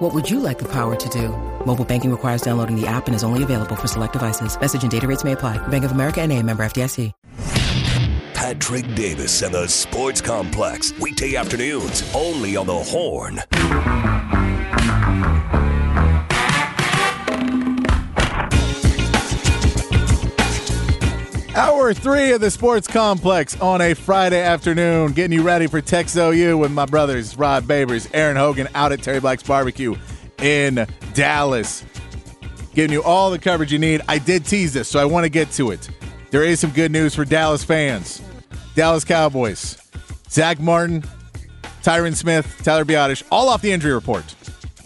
What would you like the power to do? Mobile banking requires downloading the app and is only available for select devices. Message and data rates may apply. Bank of America and a member FDIC. Patrick Davis and the Sports Complex. Weekday afternoons, only on the Horn. Hour three of the Sports Complex on a Friday afternoon, getting you ready for Tex OU with my brothers Rod Babers, Aaron Hogan out at Terry Black's Barbecue in Dallas. Giving you all the coverage you need. I did tease this, so I want to get to it. There is some good news for Dallas fans. Dallas Cowboys. Zack Martin, Tyron Smith, Tyler Biadasz, all off the injury report.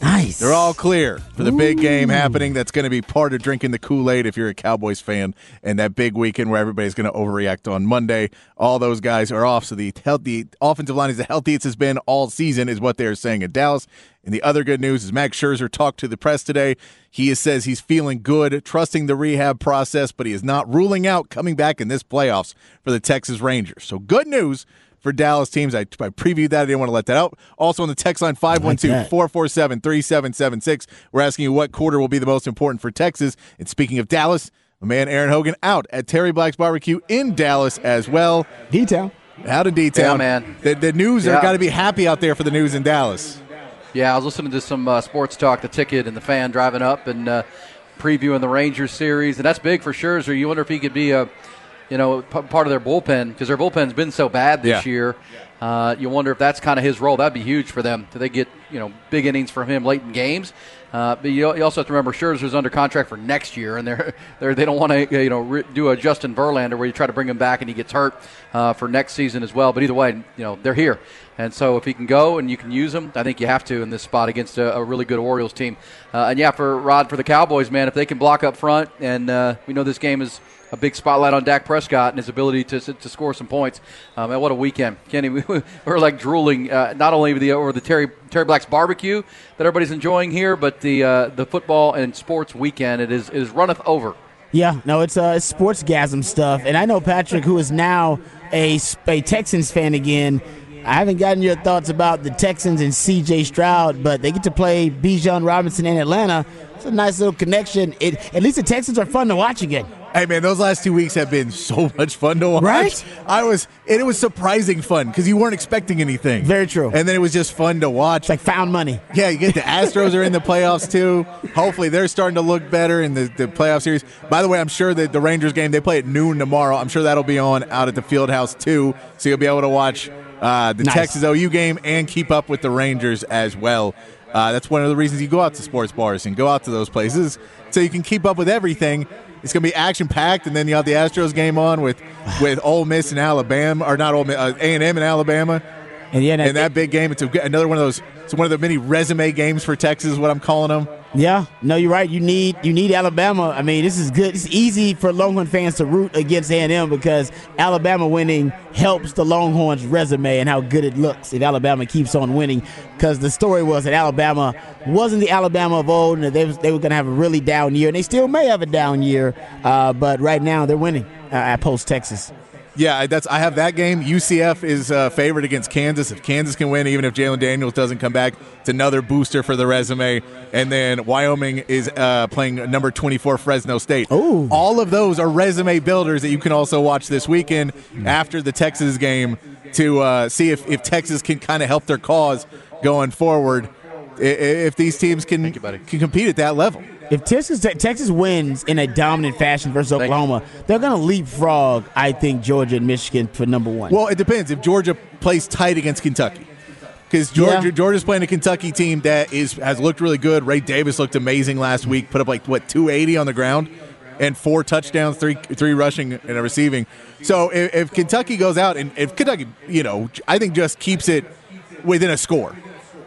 Nice. They're all clear for the big game happening. That's going to be part of drinking the Kool Aid if you're a Cowboys fan, and that big weekend where everybody's going to overreact on Monday. All those guys are off, so the healthy offensive line is the healthiest it's been all season, is what they're saying at Dallas. And the other good news is Max Scherzer talked to the press today. He says he's feeling good, trusting the rehab process, but he is not ruling out coming back in this playoffs for the Texas Rangers. So good news for Dallas teams. I, I previewed that. I didn't want to let that out. Also on the text line 512 447 3776. We're asking you what quarter will be the most important for Texas. And speaking of Dallas, my man Aaron Hogan out at Terry Black's Barbecue in Dallas as well. Detail. Out of detail. Yeah, man. The, the news Yeah. are got to be happy out there for the news in Dallas. Yeah, I was listening to some uh, sports talk, the ticket and the fan driving up and uh, previewing the Rangers series, and that's big for Scherzer. You wonder if he could be a, you know, p- part of their bullpen because their bullpen's been so bad this Yeah. year. Uh, you wonder if that's kind of his role. That'd be huge for them. Do they get you know big innings from him late in games? Uh, but you, you also have to remember Scherzer's under contract for next year, and they're, they're they don't want to you know re- do a Justin Verlander where you try to bring him back and he gets hurt uh, for next season as well. But either way, you know they're here, and so if he can go and you can use him, I think you have to in this spot against a, a really good Orioles team. Uh, and yeah, for Rod for the Cowboys, man, if they can block up front, and uh, we know this game is a big spotlight on Dak Prescott and his ability to, to score some points. Um, and what a weekend, Kenny! We, we're like drooling uh, not only the over the Terry Terry Black's barbecue that everybody's enjoying here, but the uh, the football and sports weekend. It is runneth over. Yeah, no, it's uh, it's sportsgasm stuff, and I know Patrick, who is now a a Texans fan again. I haven't gotten your thoughts about the Texans and C.J. Stroud, but they get to play Bijan Robinson in Atlanta. It's a nice little connection. It, at least the Texans are fun to watch again. Hey man, those last two weeks have been so much fun to watch. Right? I was, and it was surprising fun because you weren't expecting anything. Very true. And then it was just fun to watch. It's like found money. Yeah, you get the Astros are in the playoffs too. Hopefully, they're starting to look better in the, the playoff series. By the way, I'm sure that the Rangers game they play at noon tomorrow. I'm sure that'll be on out at the field house too, so you'll be able to watch uh, the Nice. Texas OU game and keep up with the Rangers as well. Uh, that's one of the reasons you go out to sports bars and go out to those places so you can keep up with everything. It's going to be action packed, and then you have the Astros game on with with Ole Miss and Alabama, or not Ole Miss, uh, A and M and Alabama. And yeah, And that big game, it's a, another one of those. It's one of the many resume games for Texas, what I'm calling them. Yeah, no, you're right. You need you need Alabama. I mean, this is good. It's easy for Longhorn fans to root against A&M because Alabama winning helps the Longhorns' resume and how good it looks if Alabama keeps on winning. Because the story was that Alabama wasn't the Alabama of old, and they was, they were going to have a really down year, and they still may have a down year. Uh, but right now, they're winning uh, at post Texas. Yeah, that's. I have that game. UCF is uh, favored against Kansas. If Kansas can win, even if Jalon Daniels doesn't come back, it's another booster for the resume. And then Wyoming is uh, playing number 24 Fresno State. Oh, All of those are resume builders that you can also watch this weekend after the Texas game to uh, see if, if Texas can kind of help their cause going forward. I- i- If these teams can you, can compete at that level. If Texas Texas wins in a dominant fashion versus Oklahoma, they're going to leapfrog, I think, Georgia and Michigan for number one. Well, it depends. If Georgia plays tight against Kentucky, because Georgia Yeah. Georgia's playing a Kentucky team that is has looked really good. Ray Davis looked amazing last week. Put up like what 280 on the ground and four touchdowns, three three rushing and a receiving. So if, if Kentucky goes out and if Kentucky, you know, I think just keeps it within a score.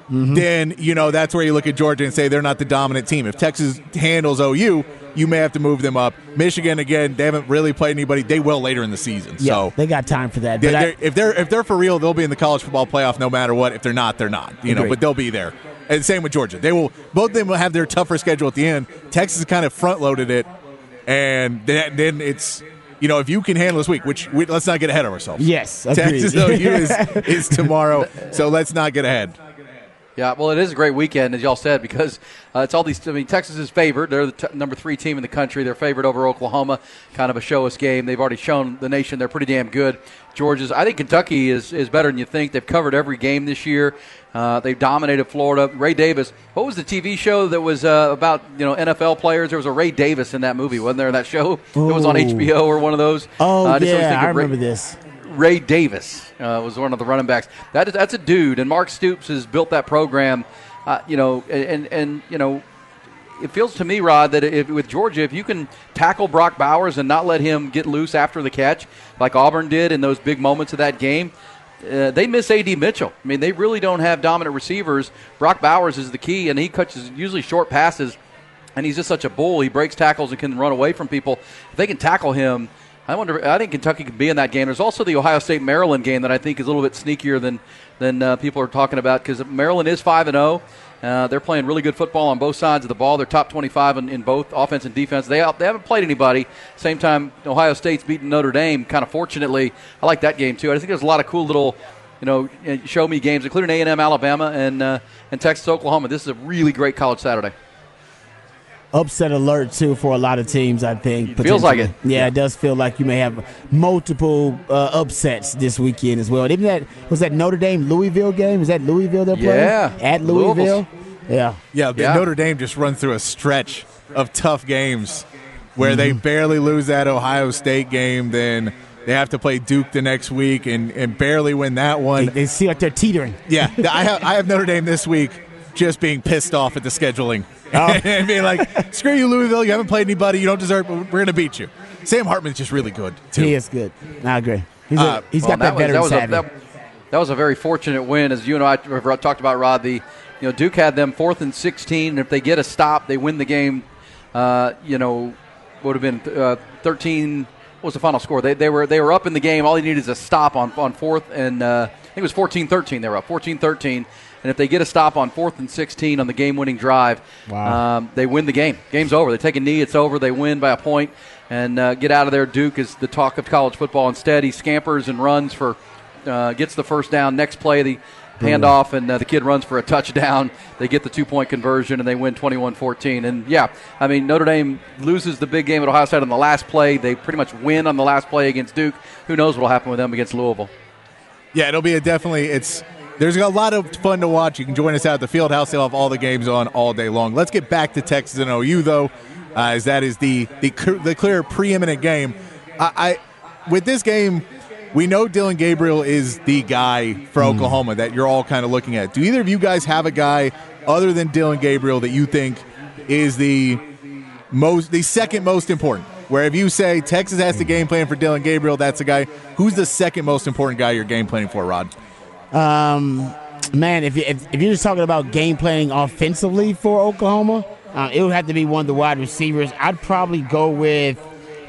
Mm-hmm. Then you know that's where you look at Georgia and say they're not the dominant team. If Texas handles OU, you may have to move them up. Michigan again, they haven't really played anybody. They will later in the season. Yeah, so they got time for that. they- I- they're- if they're if they're for real, they'll be in the college football playoff no matter what. If they're not, they're not. You know, but they'll be there. And same with Georgia. They will both of them will have their tougher schedule at the end. Texas kind of front loaded it, and then, then it's you know if you can handle this week, which we, let's not get ahead of ourselves. Yes, agreed. Texas OU is, is tomorrow, so let's not get ahead. Yeah, well, it is a great weekend, as y'all said, because uh, it's all these. I mean, Texas is favored. They're the t- number three team in the country. They're favored over Oklahoma. Kind of a show us game. They've already shown the nation they're pretty damn good. Georgia's. I think Kentucky is, is better than you think. They've covered every game this year. Uh, they've dominated Florida. Ray Davis. What was the TV show that was uh, about you know NFL players? There was a Ray Davis in that movie, wasn't there? In that show. It was on HBO or one of those. oh Uh, I just always yeah, I of Ray- remember this. Ray Davis uh, was one of the running backs. That is, that's a dude, and Mark Stoops has built that program. Uh, you know, and, and you know, it feels to me, Rod, that if, with Georgia, if you can tackle Brock Bowers and not let him get loose after the catch, like Auburn did in those big moments of that game. Uh, they miss A.D. Mitchell. I mean, they really don't have dominant receivers. Brock Bowers is the key, and he catches usually short passes and he's just such a bull. He breaks tackles and can run away from people. If they can tackle him, I wonder. I think Kentucky could be in that game. There's also the Ohio State Maryland game that I think is a little bit sneakier than than uh, people are talking about because Maryland is five and zero. Uh, they're playing really good football on both sides of the ball. They're top 25 in, in both offense and defense. They, they haven't played anybody. Same time, Ohio State's beating Notre Dame. Kind of fortunately, I like that game too. I think there's a lot of cool little you know, uh, show me games, including A and M, Alabama, and uh, and Texas, Oklahoma. This is a really great college Saturday. Upset alert too for a lot of teams. I think It feels like it. Yeah, it does feel like you may have multiple uh, upsets this weekend as well. Even that was that Notre Dame Louisville game. Is that Louisville they're playing Yeah. at Louisville? Yeah, Yeah, the Yeah. Notre Dame just run through a stretch of tough games where they Mm-hmm. barely lose that Ohio State game, then they have to play Duke the next week and, and barely win that they, one. they see like they're teetering. Yeah, I have I have Notre Dame this week just being pissed off at the scheduling Oh. and being like, "Screw you, Louisville! You haven't played anybody. You don't deserve. We're going to beat you." Sam Hartman's just really good too. He is good. I agree. He's, a, Uh, he's Well, got that, was, veteran was savvy. A, that, that was a very fortunate win, as you and I have talked about, Rod. The you know Duke had them fourth and sixteen, and if they get a stop, they win the game. Uh, you know, would have been uh, thirteen. What was the final score? They, they were they were up in the game. All they needed is a stop on on fourth, and uh, I think it was 14-13. They were up 14-13. And if they get a stop on fourth and 16 on the game-winning drive, Wow. um, they win the game. Game's over. They take a knee. It's over. They win by a point and uh, get out of there. Duke is the talk of college football. Instead, he scampers and runs for, uh, gets the first down. Next play, the handoff, and uh, the kid runs for a touchdown. They get the two point conversion, and they win 21 14. And yeah, I mean, Notre Dame loses the big game at Ohio State on the last play. They pretty much win on the last play against Duke. Who knows what will happen with them against Louisville? Yeah, it'll be a definitely. It's there's a lot of fun to watch. You can join us out at the field house. They'll have all the games on all day long. Let's get back to Texas and OU though, uh, as that is the the the clear preeminent game. I, I with this game, we know Dillon Gabriel is the guy for Oklahoma that you're all kind of looking at. Do either of you guys have a guy other than Dillon Gabriel that you think is the most the second most important? Where if you say Texas has the game plan for Dillon Gabriel, that's the guy. Who's the second most important guy you're game planning for, Rod? Um, man, if, you, if if you're just talking about game planning offensively for Oklahoma, uh, it would have to be one of the wide receivers. I'd probably go with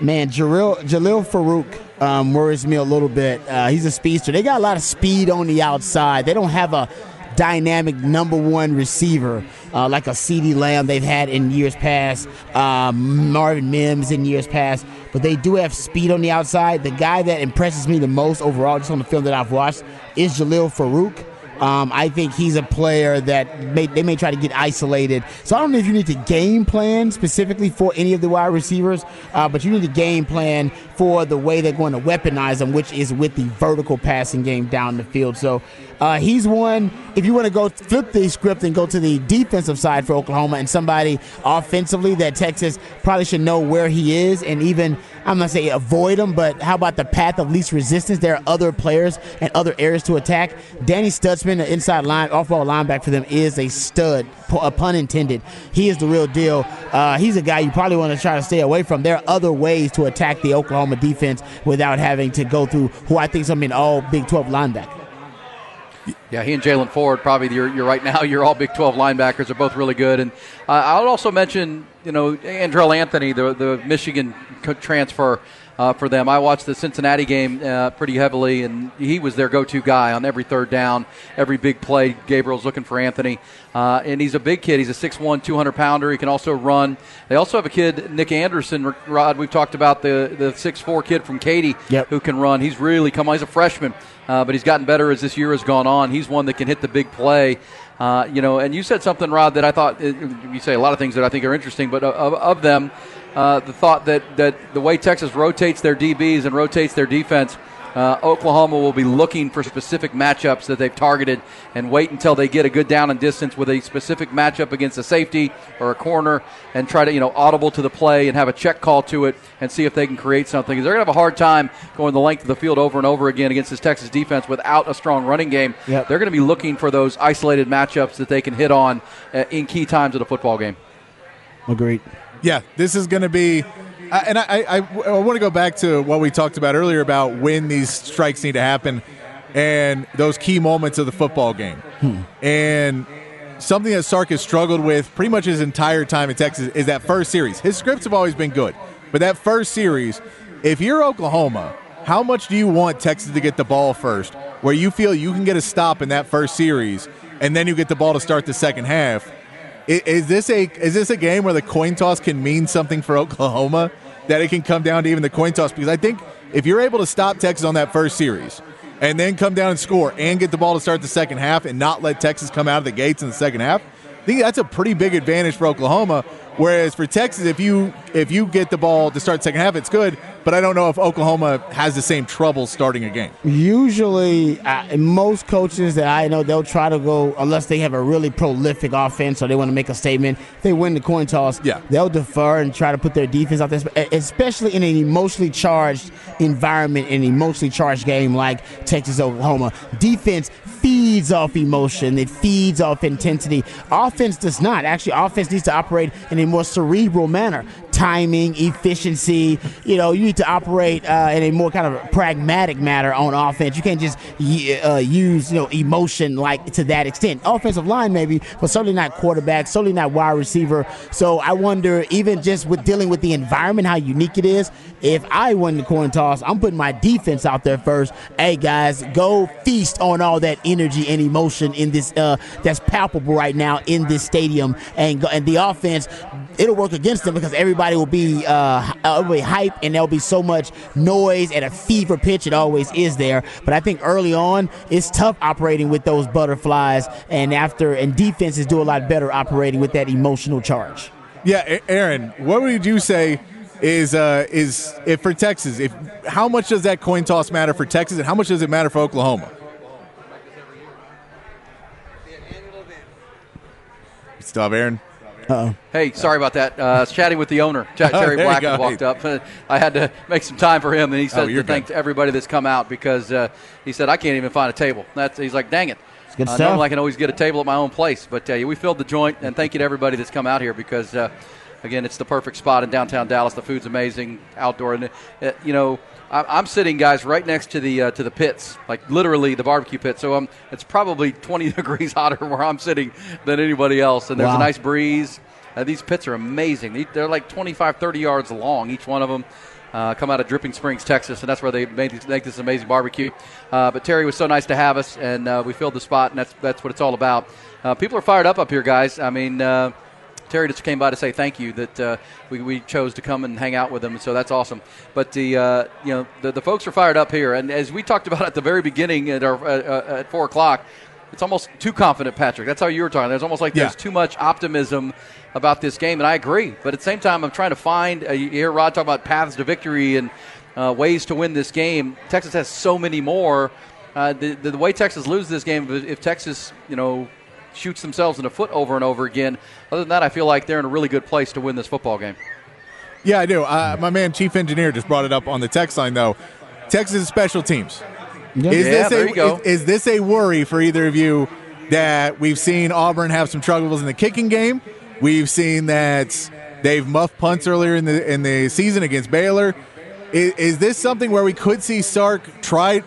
man Jalil Jalil Farooq. Um, worries me a little bit. Uh, he's a speedster. They got a lot of speed on the outside. They don't have a dynamic number one receiver uh, like a CeeDee Lamb they've had in years past, um, Marvin Mims in years past, but they do have speed on the outside. The guy that impresses me the most overall, just on the film that I've watched, is Jalil Farooq. Um, I think he's a player that may, they may try to get isolated. So I don't know if you need to game plan specifically for any of the wide receivers, uh, but you need to game plan for the way they're going to weaponize them, which is with the vertical passing game down the field. So uh, he's one. If you want to go flip the script and go to the defensive side for Oklahoma and somebody offensively that Texas probably should know where he is and even I'm not saying avoid them, but how about the path of least resistance? There are other players and other areas to attack. Danny Stutsman, the inside line, off-ball linebacker for them, is a stud. A pun intended. He is the real deal. Uh, he's a guy you probably want to try to stay away from. There are other ways to attack the Oklahoma defense without having to go through who I think is going to be an all Big 12 linebacker. Yeah, he and Jalen Ford probably you're, you're right now. You're all Big 12 linebackers are both really good, and uh, I would also mention you know, Andrel Anthony, the the Michigan transfer uh, for them. I watched the Cincinnati game uh, pretty heavily, and he was their go-to guy on every third down, every big play. Gabriel's looking for Anthony, uh, and he's a big kid. He's a 6'1", 200 pounder. He can also run. They also have a kid, Nic Anderson. Rod, we've talked about the the 6'4 kid from Katy yep. who can run. He's really come on. He's a freshman, uh, but he's gotten better as this year has gone on. He's one that can hit the big play. Uh, you know, and you said something, Rod, that I thought you say a lot of things that I think are interesting, but of, of them, uh, the thought that, that the way Texas rotates their DBs and rotates their defense, uh, Oklahoma will be looking for specific matchups that they've targeted and wait until they get a good down and distance with a specific matchup against a safety or a corner and try to, you know, audible to the play and have a check call to it and see if they can create something. They're going to have a hard time going the length of the field over and over again against this Texas defense without a strong running game. Yep. They're going to be looking for those isolated matchups that they can hit on uh, in key times of the football game. Agreed. Yeah, this is going to be. Uh, and I, I, I want to go back to what we talked about earlier about when these strikes need to happen and those key moments of the football game. Hmm. And something that Sark has struggled with pretty much his entire time in Texas is that first series. His scripts have always been good, but that first series, if you're Oklahoma, how much do you want Texas to get the ball first, where you feel you can get a stop in that first series, and then you get the ball to start the second half? Is this a is this a game where the coin toss can mean something for Oklahoma? That it can come down to even the coin toss because I think if you're able to stop Texas on that first series and then come down and score and get the ball to start the second half and not let Texas come out of the gates in the second half, I think that's a pretty big advantage for Oklahoma. Whereas for Texas, if you if you get the ball to start second half, it's good. But I don't know if Oklahoma has the same trouble starting a game. Usually, uh, most coaches that I know, they'll try to go unless they have a really prolific offense or they want to make a statement. They win the coin toss. Yeah. they'll defer and try to put their defense out there, especially in an emotionally charged environment, in an emotionally charged game like Texas Oklahoma. Defense feeds off emotion. It feeds off intensity. Offense does not. Actually, offense needs to operate in a more cerebral manner. Timing, efficiency. You know, you need to operate uh, in a more kind of pragmatic manner on offense. You can't just uh, use you know emotion like to that extent. Offensive line maybe, but certainly not quarterback. Certainly not wide receiver. So I wonder, even just with dealing with the environment, how unique it is. If I win the coin toss, I'm putting my defense out there first. Hey guys, go feast on all that energy and emotion in this uh, that's palpable right now in this stadium, and and the offense it'll work against them because everybody will be uh, be hype and there'll be so much noise at a fever pitch. It always is there, but I think early on it's tough operating with those butterflies, and after and defenses do a lot better operating with that emotional charge. Yeah, Aaron, what would you say? Is uh, is if for Texas? If how much does that coin toss matter for Texas, and how much does it matter for Oklahoma? Still have Aaron. Uh-oh. Hey, sorry about that. Uh, I was chatting with the owner, Ch- Terry there you Black, walked up. I had to make some time for him, and he said Oh, to thank everybody that's come out because uh, he said I can't even find a table. That's he's like, dang it. good uh, stuff. Normally I can always get a table at my own place, but uh, we filled the joint, and thank you to everybody that's come out here because. Uh, Again, it's the perfect spot in downtown Dallas. The food's amazing, outdoor, and uh, you know I'm sitting, guys, right next to the uh, to the pits, like literally the barbecue pit. So um, it's probably 20 degrees hotter where I'm sitting than anybody else, and there's Wow. a nice breeze. Uh, these pits are amazing. They- They're like 25, 30 yards long, each one of them. Uh, come out of Dripping Springs, Texas, and that's where they made this, make this amazing barbecue. Uh, but Terry was so nice to have us, and uh, we filled the spot, and that's that's what it's all about. Uh, people are fired up up here, guys. I mean, uh, Terry just came by to say thank you that uh, we, we chose to come and hang out with him, so that's awesome. But the uh, you know the, the folks are fired up here, and as we talked about at the very beginning at our uh, at four o'clock, it's almost too confident, Patrick. That's how you were talking. There's almost like there's too much optimism about this game, and I agree. But at the same time, I'm trying to find. Uh, you hear Rod talk about paths to victory and uh, ways to win this game. Texas has so many more. Uh, the, the, the way Texas loses this game, if, if Texas, you know, shoots themselves in the foot over and over again. Other than that, I feel like they're in a really good place to win this football game. Yeah, I do. Uh, my man, chief engineer, just brought it up on the text line though. Texas special teams. Is Yeah, this there a you go. Is, is this a worry for either of you that we've seen Auburn have some troubles in the kicking game? We've seen that they've muffed punts earlier in the in the season against Baylor. Is, is this something where we could see Sark try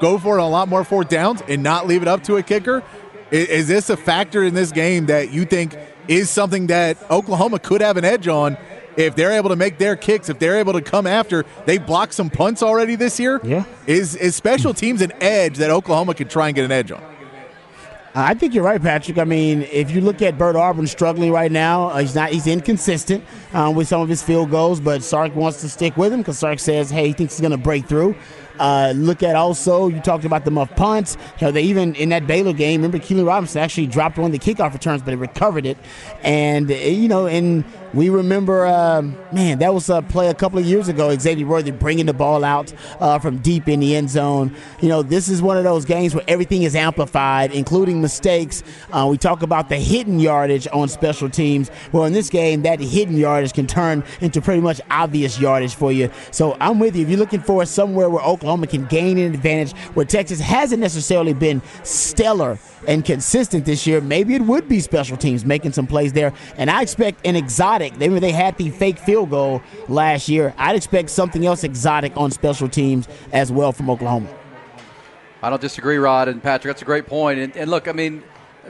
go for it on a lot more fourth downs and not leave it up to a kicker? Is, is this a factor in this game that you think is something that Oklahoma could have an edge on if they're able to make their kicks, if they're able to come after. They blocked some punts already this year. Yeah. Is is special teams an edge that Oklahoma could try and get an edge on? I think you're right, Patrick. I mean, if you look at Bert Auburn struggling right now, uh, he's not he's inconsistent um, with some of his field goals, but Sark wants to stick with him because Sark says, hey, he thinks he's going to break through. Uh, look at also, you talked about the muff punts. You know, they even in that Baylor game, remember Keilan Robinson actually dropped one of the kickoff returns, but he recovered it. And, uh, you know, and we remember, uh, man, that was a play a couple of years ago. Xavier Worthy bringing the ball out uh, from deep in the end zone. You know, this is one of those games where everything is amplified, including mistakes. Uh, we talk about the hidden yardage on special teams. Well, in this game, that hidden yardage can turn into pretty much obvious yardage for you. So I'm with you. If you're looking for somewhere where Oklahoma can gain an advantage, where Texas hasn't necessarily been stellar and consistent this year, maybe it would be special teams making some plays there. And I expect an exotic. They they had the fake field goal last year. I'd expect something else exotic on special teams as well from Oklahoma. I don't disagree, Rod and Patrick. That's a great point. And, and look, I mean,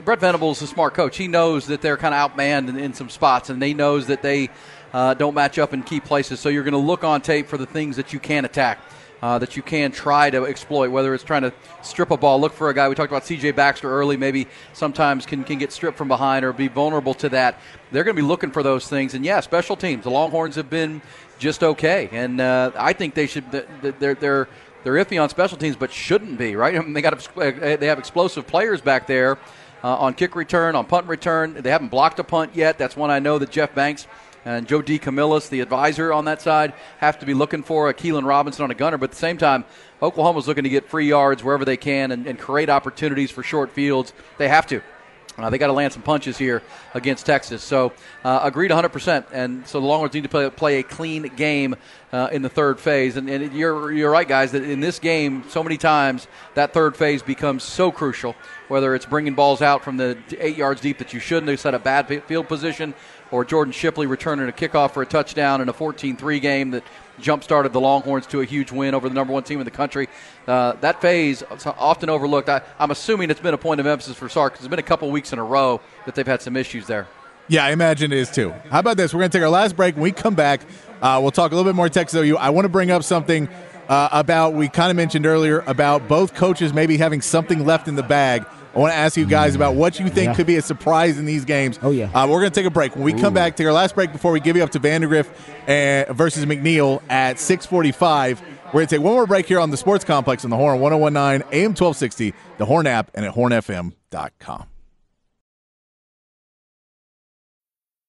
Brent Venables is a smart coach. He knows that they're kind of outmanned in, in some spots, and he knows that they uh, don't match up in key places. So you're going to look on tape for the things that you can attack uh, that you can try to exploit, whether it's trying to strip a ball, look for a guy. We talked about C.J. Baxter early, maybe sometimes can, can get stripped from behind or be vulnerable to that. They're going to be looking for those things. And yeah, special teams. The Longhorns have been just okay, and uh, I think they should. They're they're they're iffy on special teams, but shouldn't be right. I mean, they got they have explosive players back there uh, on kick return, on punt return. They haven't blocked a punt yet. That's one I know that Jeff Banks and Joe DeCamillis, the advisor on that side, have to be looking for a Keilan Robinson on a gunner. But at the same time, Oklahoma's looking to get free yards wherever they can and, and create opportunities for short fields. They have to. Uh, they got to land some punches here against Texas. So uh, agreed 100%. And so the Longhorns need to play, play a clean game uh, in the third phase. And, and, you're, you're right, guys, that in this game, so many times that third phase becomes so crucial, whether it's bringing balls out from the eight yards deep that you shouldn't, they set a bad field position, or Jordan Shipley returning a kickoff for a touchdown in a 14-3 game that jump-started the Longhorns to a huge win over the number one team in the country. Uh, that phase often overlooked. I, am assuming it's been a point of emphasis for Sark because it's been a couple weeks in a row that they've had some issues there. Yeah, I imagine it is too. How about this? We're going to take our last break. When we come back, uh, we'll talk a little bit more Texas OU. I want to bring up something uh, about we kind of mentioned earlier about both coaches maybe having something left in the bag I want to ask you guys about what you think yeah. could be a surprise in these games. Oh, yeah. Uh, we're going to take a break. When we Ooh. come back, take our last break before we give you up to Vandagriff uh, versus McNeil at 645. We're going to take one more break here on the Sports Complex on the Horn 1019 AM 1260, the Horn app, and at hornfm.com.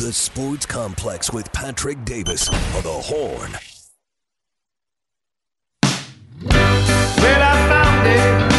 The Sports Complex with Patrick Davis on the Horn. Well,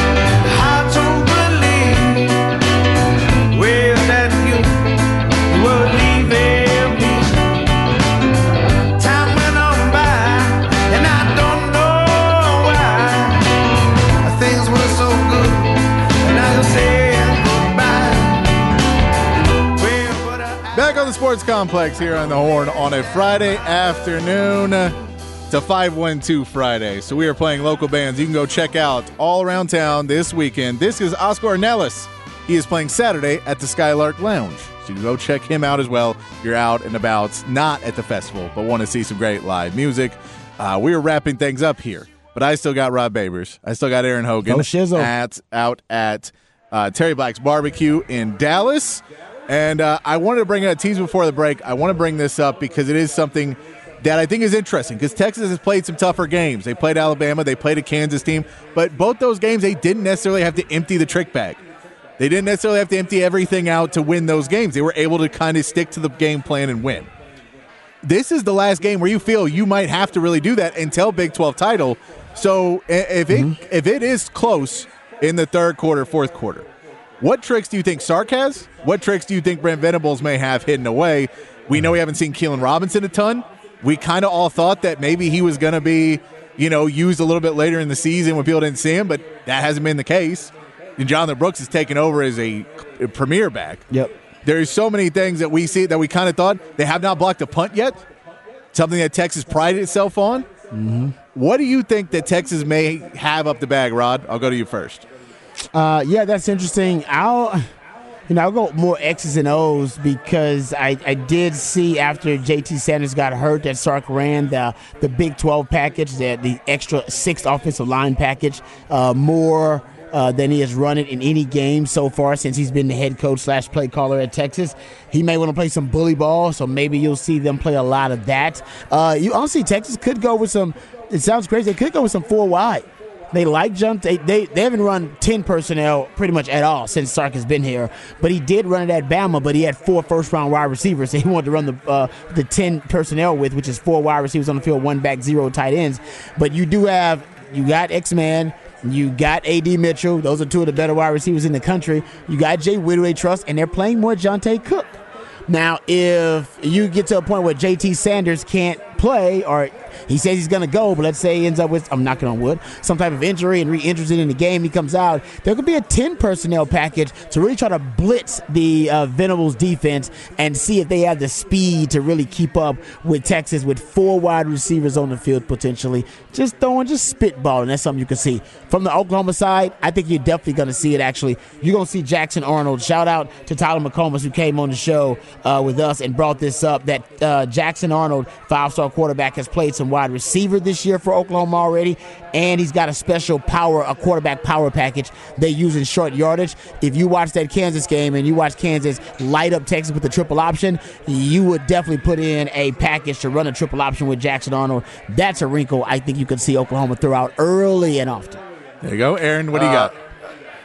Sports Complex here on the Horn on a Friday afternoon. It's a 512 Friday. So we are playing local bands. You can go check out all around town this weekend. This is Oscar Nellis. He is playing Saturday at the Skylark Lounge. So you can go check him out as well. You're out and about, not at the festival, but want to see some great live music. Uh, we are wrapping things up here, but I still got Rod Babers. I still got Aaron Hogan oh, at out at uh, Terry Black's Barbecue in Dallas. And uh, I wanted to bring a tease before the break. I want to bring this up because it is something that I think is interesting because Texas has played some tougher games. They played Alabama, they played a Kansas team, but both those games they didn't necessarily have to empty the trick bag. They didn't necessarily have to empty everything out to win those games. They were able to kind of stick to the game plan and win. This is the last game where you feel you might have to really do that until Big 12 title. So if it mm-hmm. if it is close in the third quarter, fourth quarter, What tricks do you think Sark has? What tricks do you think Brent Venables may have hidden away? We know we haven't seen Keilan Robinson a ton. We kind of all thought that maybe he was going to be, you know, used a little bit later in the season when people didn't see him, but that hasn't been the case. And Jonathan Brooks has taken over as a, premier back. Yep. There's so many things that we see that we kind of thought they have not blocked a punt yet. Something that Texas prided itself on. Mm-hmm. What do you think that Texas may have up the bag, Rod? I'll go to you first. Uh, yeah, that's interesting. I'll, you know, I'll go more X's and O's because I, I did see after JT Sanders got hurt that Sark ran the the Big 12 package, the, the extra sixth offensive line package, uh, more. Uh, than he has run it in any game so far since he's been the head coach slash play caller at Texas. He may want to play some bully ball, so maybe you'll see them play a lot of that. Uh, you honestly, Texas could go with some. It sounds crazy. They could go with some four wide. They like jump. They, they they haven't run ten personnel pretty much at all since Sark has been here. But he did run it at Bama. But he had four first round wide receivers. So he wanted to run the uh, the ten personnel with, which is four wide receivers on the field, one back, zero tight ends. But you do have you got X Man. You got AD Mitchell. Those are two of the better wide receivers in the country. You got Jay Whitworth Trust, and they're playing more Johntay Cook. Now, if you get to a point where JT Sanders can't play, or he says he's going to go, but let's say he ends up with, I'm knocking on wood, some type of injury and re-injured in the game, he comes out, there could be a 10 personnel package to really try to blitz the uh, Venables defense and see if they have the speed to really keep up with Texas with four wide receivers on the field potentially. Just throwing, just spitballing. That's something you can see. From the Oklahoma side, I think you're definitely going to see it actually. You're going to see Jackson Arnold. Shout out to Tyler McComas who came on the show uh, with us and brought this up that uh, Jackson Arnold, five star quarterback, has played some wide receiver this year for Oklahoma already, and he's got a special power, a quarterback power package they use in short yardage. If you watch that Kansas game and you watch Kansas light up Texas with the triple option, you would definitely put in a package to run a triple option with Jackson Arnold. That's a wrinkle I think you could see Oklahoma throw out early and often. There you go, Aaron. What do you got?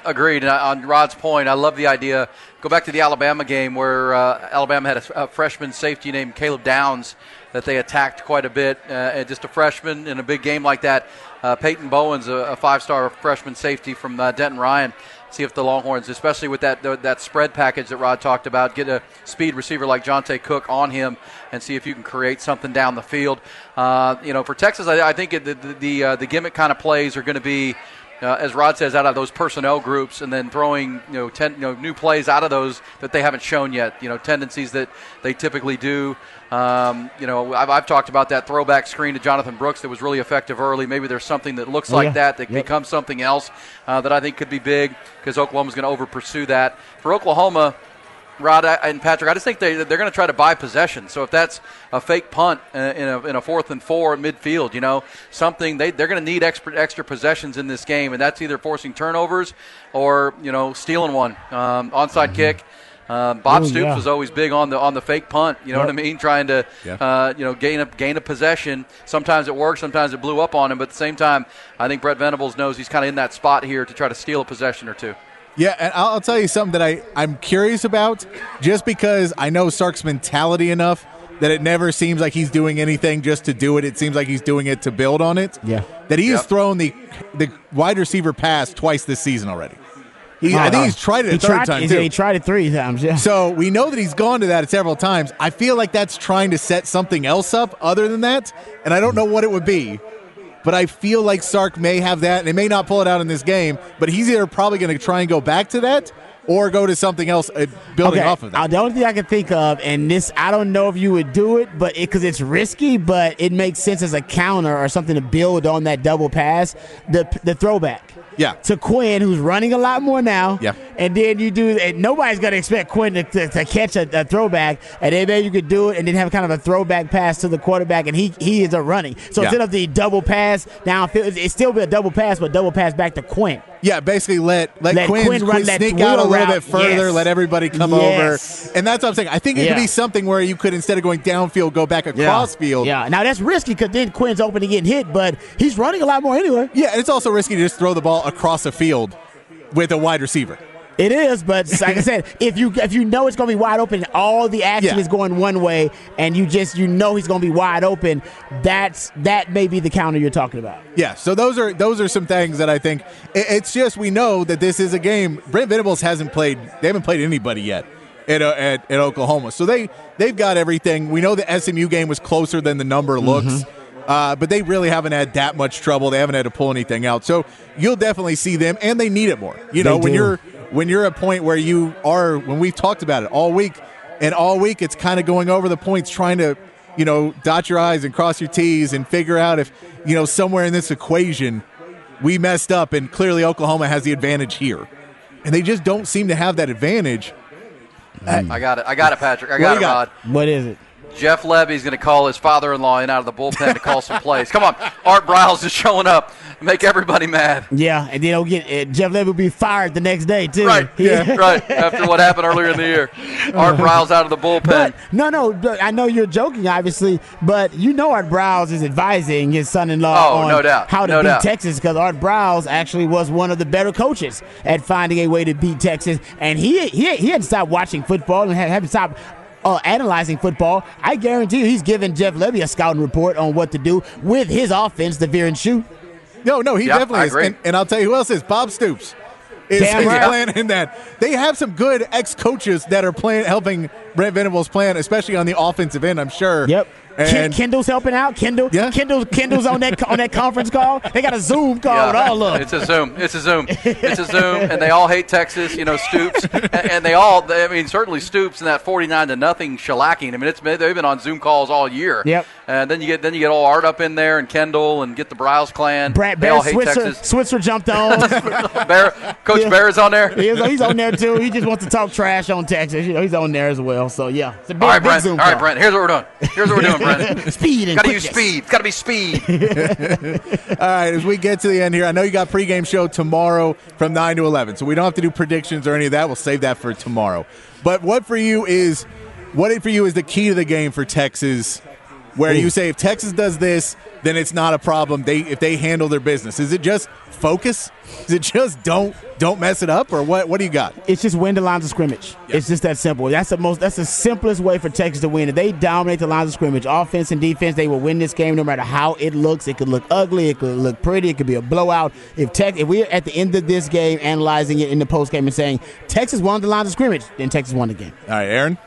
Agreed. And on Rod's point, I love the idea. Go back to the Alabama game where uh, Alabama had a, a, freshman safety named Caleb Downs that they attacked quite a bit. Uh, just a freshman in a big game like that. Uh, Peyton Bowen's a, a five-star freshman safety from uh, Denton Ryan. See if the Longhorns, especially with that that spread package that Rod talked about, get a speed receiver like Johntay Cook on him and see if you can create something down the field. Uh, you know, for Texas, I, I think the, the, uh, the gimmick kind of plays are going to be uh, as Rod says, out of those personnel groups, and then throwing you know, ten, you know new plays out of those that they haven't shown yet. You know tendencies that they typically do. Um, you know, I've, I've, talked about that throwback screen to Jonathan Brooks that was really effective early. Maybe there's something that looks Oh, like yeah. that that Yep. becomes something else uh, that I think could be big because Oklahoma's going to over pursue that. For Oklahoma, Rod and Patrick, I just think they, they're going to try to buy possession. So if that's a fake punt in a, in a fourth and four midfield, you know, something they, they're going to need extra, extra possessions in this game, and that's either forcing turnovers or you know stealing one. Um, onside kick. Uh, Bob Ooh, Stoops yeah. was always big on the on the fake punt. You know what I mean? Trying to Yeah. uh, you know gain a gain a possession. Sometimes it works. Sometimes it blew up on him. But at the same time, I think Brent Venables knows he's kind of in that spot here to try to steal a possession or two. Yeah, and I'll I'll tell you something that I, I'm curious about just because I know Sark's mentality enough that it never seems like he's doing anything just to do it. It seems like he's doing it to build on it. Yeah. That he has thrown the the wide receiver pass twice this season already. He, oh, I think he's tried it a he third tried, time too. he tried it three times. Yeah. So we know that he's gone to that several times. I feel like that's trying to set something else up other than that, and I don't know what it would be. But I feel like Sark may have that, and they may not pull it out in this game. But he's either probably going to try and go back to that, or go to something else uh, building off of Uh, that. the only thing I can think of, and this, I don't know if you would do it, but because it's risky, but it makes sense as a counter or something to build on that double pass. The the throwback. Yeah. To Quinn, who's running a lot more now. Yeah. And then you do, and nobody's going to expect Quinn to, to, to catch a, a throwback, and then maybe you could do it and then have kind of a throwback pass to the quarterback, and he he is a running. So Yeah. instead of the double pass downfield, it's still be a double pass, but double pass back to Quinn. Yeah, basically let let, Let Quinn, Quinn run that sneak out a little route. bit further, Yes. let everybody come Yes. over, and that's what I'm saying. I think it could be something where you could instead of going downfield, go back across field. Yeah. Now that's risky because then Quinn's open to getting hit, but he's running a lot more anyway. Yeah, and it's also risky to just throw the ball across a field with a wide receiver. It is, but like I said, if you if you know it's going to be wide open, all the action Yeah. is going one way, and you just you know he's going to be wide open. That's that may be the counter you're talking about. Yeah, so those are those are some things that I think it- it's just we know that this is a game. Brent Venables hasn't played; they haven't played anybody yet at, uh, at at Oklahoma, so they they've got everything. We know the SMU game was closer than the number looks, uh, but they really haven't had that much trouble. They haven't had to pull anything out, so you'll definitely see them, and they need it more. You know, when you're when you're at a point where you are when we've talked about it all week, and all week it's kind of going over the points, trying to you know dot your i's and cross your t's and figure out if you know somewhere in this equation we messed up and clearly Oklahoma has the advantage here. And they just don't seem to have that advantage. I got it. I got it, Patrick. I got you it, got? Rod. What is it? Jeff Lebby's going to call his father-in-law in out of the bullpen to call some plays. Come on, Art Briles is showing up, make everybody mad. Yeah, and then he'll get uh, Jeff Lebby will be fired the next day too. Right, He- right. After what happened earlier in the year, Art Briles out of the bullpen. But no, no. I know you're joking, obviously, but you know Art Briles is advising his son-in-law Oh, on no doubt, how to no beat doubt. Texas because Art Briles actually was one of the better coaches at finding a way to beat Texas, and he he he hadn't stopped watching football and had- hadn't stopped. Uh, analyzing football, I guarantee you, he's giving Jeff Lebby a scouting report on what to do with his offense to veer and shoot. No, no, he Yeah, definitely I is. And, and I'll tell you who else is Bob Stoops. Is, Damn is right. playing in that. They have some good ex coaches that are playing, helping Brent Venables plan, especially on the offensive end. I'm sure. Yep. Ken, And Kendall's helping out. Kendall, Yeah. Kendall, Kendall's on that on that conference call. They got a Zoom call with all of them. It's a Zoom. It's a Zoom. It's a Zoom, and they all hate Texas. You know, Stoops, and, and they all. They, I mean, certainly Stoops and that forty-nine to nothing shellacking. I mean, it's they've been on Zoom calls all year. Yep. And then you get then you get all Art up in there and Kendall and get the Briles clan. Brad they Bear all hate Switzer, Texas. Switzer jumped on. Bear, Coach Yeah. Bear is on there. He's, he's on there too. He just wants to talk trash on Texas. You know, he's on there as well. So yeah, it's a big, All right, Brent. Zoom All right. Brent. Here's what we're doing. Here's what we're doing, Brent. Speed and Got to use quickness. speed. Got to be speed. All right, as we get to the end here, I know you got pregame show tomorrow from 9 to 11, so we don't have to do predictions or any of that. We'll save that for tomorrow. But what for you is what for you is the key to the game for Texas where you say if Texas does this, then it's not a problem. They if they handle their business. Is it just focus? Is it just don't don't mess it up or what what do you got? It's just win the lines of scrimmage. It's just that simple. That's the most. That's the simplest way for Texas to win. If they dominate the lines of scrimmage, offense and defense, they will win this game no matter how it looks. It could look ugly. It could look pretty. It could be a blowout. If Tech if we're at the end of this game analyzing it in the post game and saying Texas won the lines of scrimmage, then Texas won the game. All right, Aaron.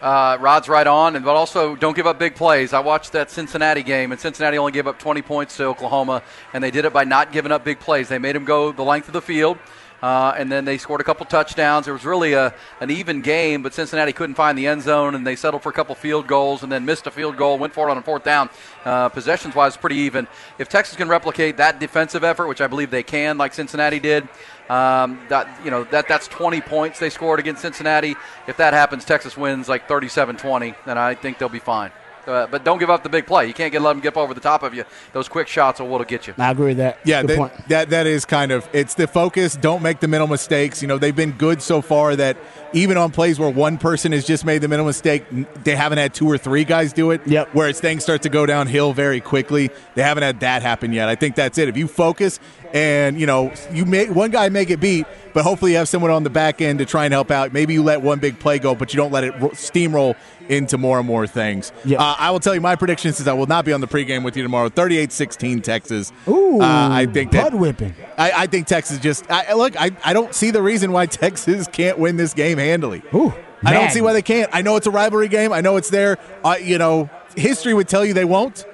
Uh, Rod's right on, and but also don't give up big plays. I watched that Cincinnati game, and Cincinnati only gave up 20 points to Oklahoma, and they did it by not giving up big plays. They made them go the length of the field, uh, and then they scored a couple touchdowns. There was really a an even game, but Cincinnati couldn't find the end zone, and they settled for a couple field goals, and then missed a field goal, went for it on a fourth down. Uh, possessions wise, pretty even. If Texas can replicate that defensive effort, which I believe they can, like Cincinnati did. Um, that you know that that's 20 points they scored against Cincinnati. If that happens, Texas wins like 37-20, then I think they'll be fine. Uh, but don't give up the big play. You can't get let them get over the top of you. Those quick shots are what'll get you. I agree with that. Yeah, Good that, point. that that is kind of it's the focus. Don't make the mental mistakes. You know they've been good so far that even on plays where one person has just made the mental mistake, they haven't had two or three guys do it. Yep. Where it's things start to go downhill very quickly. They haven't had that happen yet. I think that's it. If you focus and you know you make one guy make it beat, but hopefully you have someone on the back end to try and help out. Maybe you let one big play go, but you don't let it steamroll into more and more things. Yep. Uh, I will tell you my predictions is I will not be on the pregame with you tomorrow. 38-16 Texas. Ooh, Uh, I think that whipping. I, I think Texas just I, look. I, I don't see the reason why Texas can't win this game handily. Ooh, I don't see why they can't. I know it's a rivalry game. I know it's there. Uh, you know, history would tell you they won't.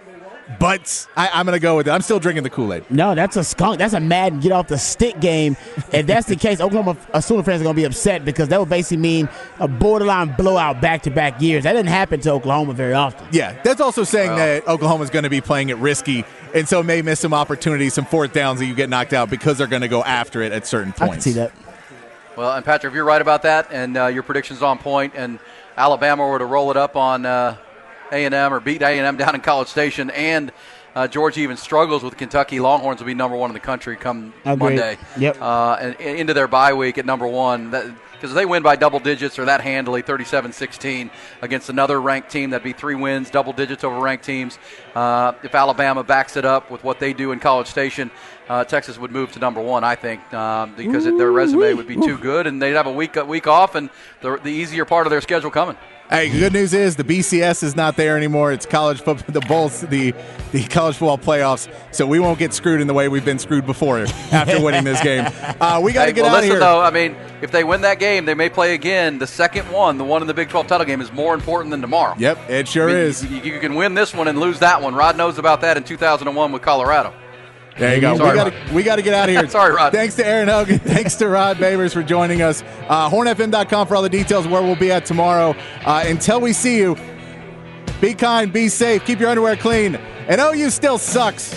But I, I'm going to go with it. I'm still drinking the Kool Aid. No, that's a skunk. That's a Madden get off the stick game. if that's the case, Oklahoma uh, Sooner fans are going to be upset because that would basically mean a borderline blowout back to back years. That didn't happen to Oklahoma very often. Yeah, that's also saying that Oklahoma's going to be playing it risky, and so may miss some opportunities, some fourth downs that you get knocked out because they're going to go after it at certain I points. can see that. Well, and Patrick, if you're right about that, and uh, your prediction's on point, and Alabama were to roll it up on uh, A&M or beat A&M down in College Station, and uh, Georgia even struggles with Kentucky, Longhorns will be number one in the country come Agreed. Monday. Yep. Uh, and, and into their bye week at number one. Because if they win by double digits or that handily, 37-16 against another ranked team, that'd be three wins, double digits over ranked teams. Uh, if Alabama backs it up with what they do in College Station, uh, Texas would move to number one, I think, um, because it, their resume would be too good, and they'd have a week a week off, and the, the easier part of their schedule coming. Hey, good news is the BCS is not there anymore. It's college football, the bowls, the the college football playoffs. So we won't get screwed in the way we've been screwed before after winning this game. Uh, we got to Hey, get well, out listen, here. though, I mean, if they win that game, they may play again. The second one, the one in the Big 12 title game, is more important than tomorrow. Yep, it sure I mean, is. You, you can win this one and lose that one. Rod knows about that in 2001 with Colorado. There you go. Sorry, we got to get out of here. Sorry, Rod. Thanks to Aaron Hogan. Thanks to Rod Babers for joining us. Uh, HornFM.com for all the details where we'll be at tomorrow. Uh, until we see you, be kind, be safe, keep your underwear clean, and OU still sucks.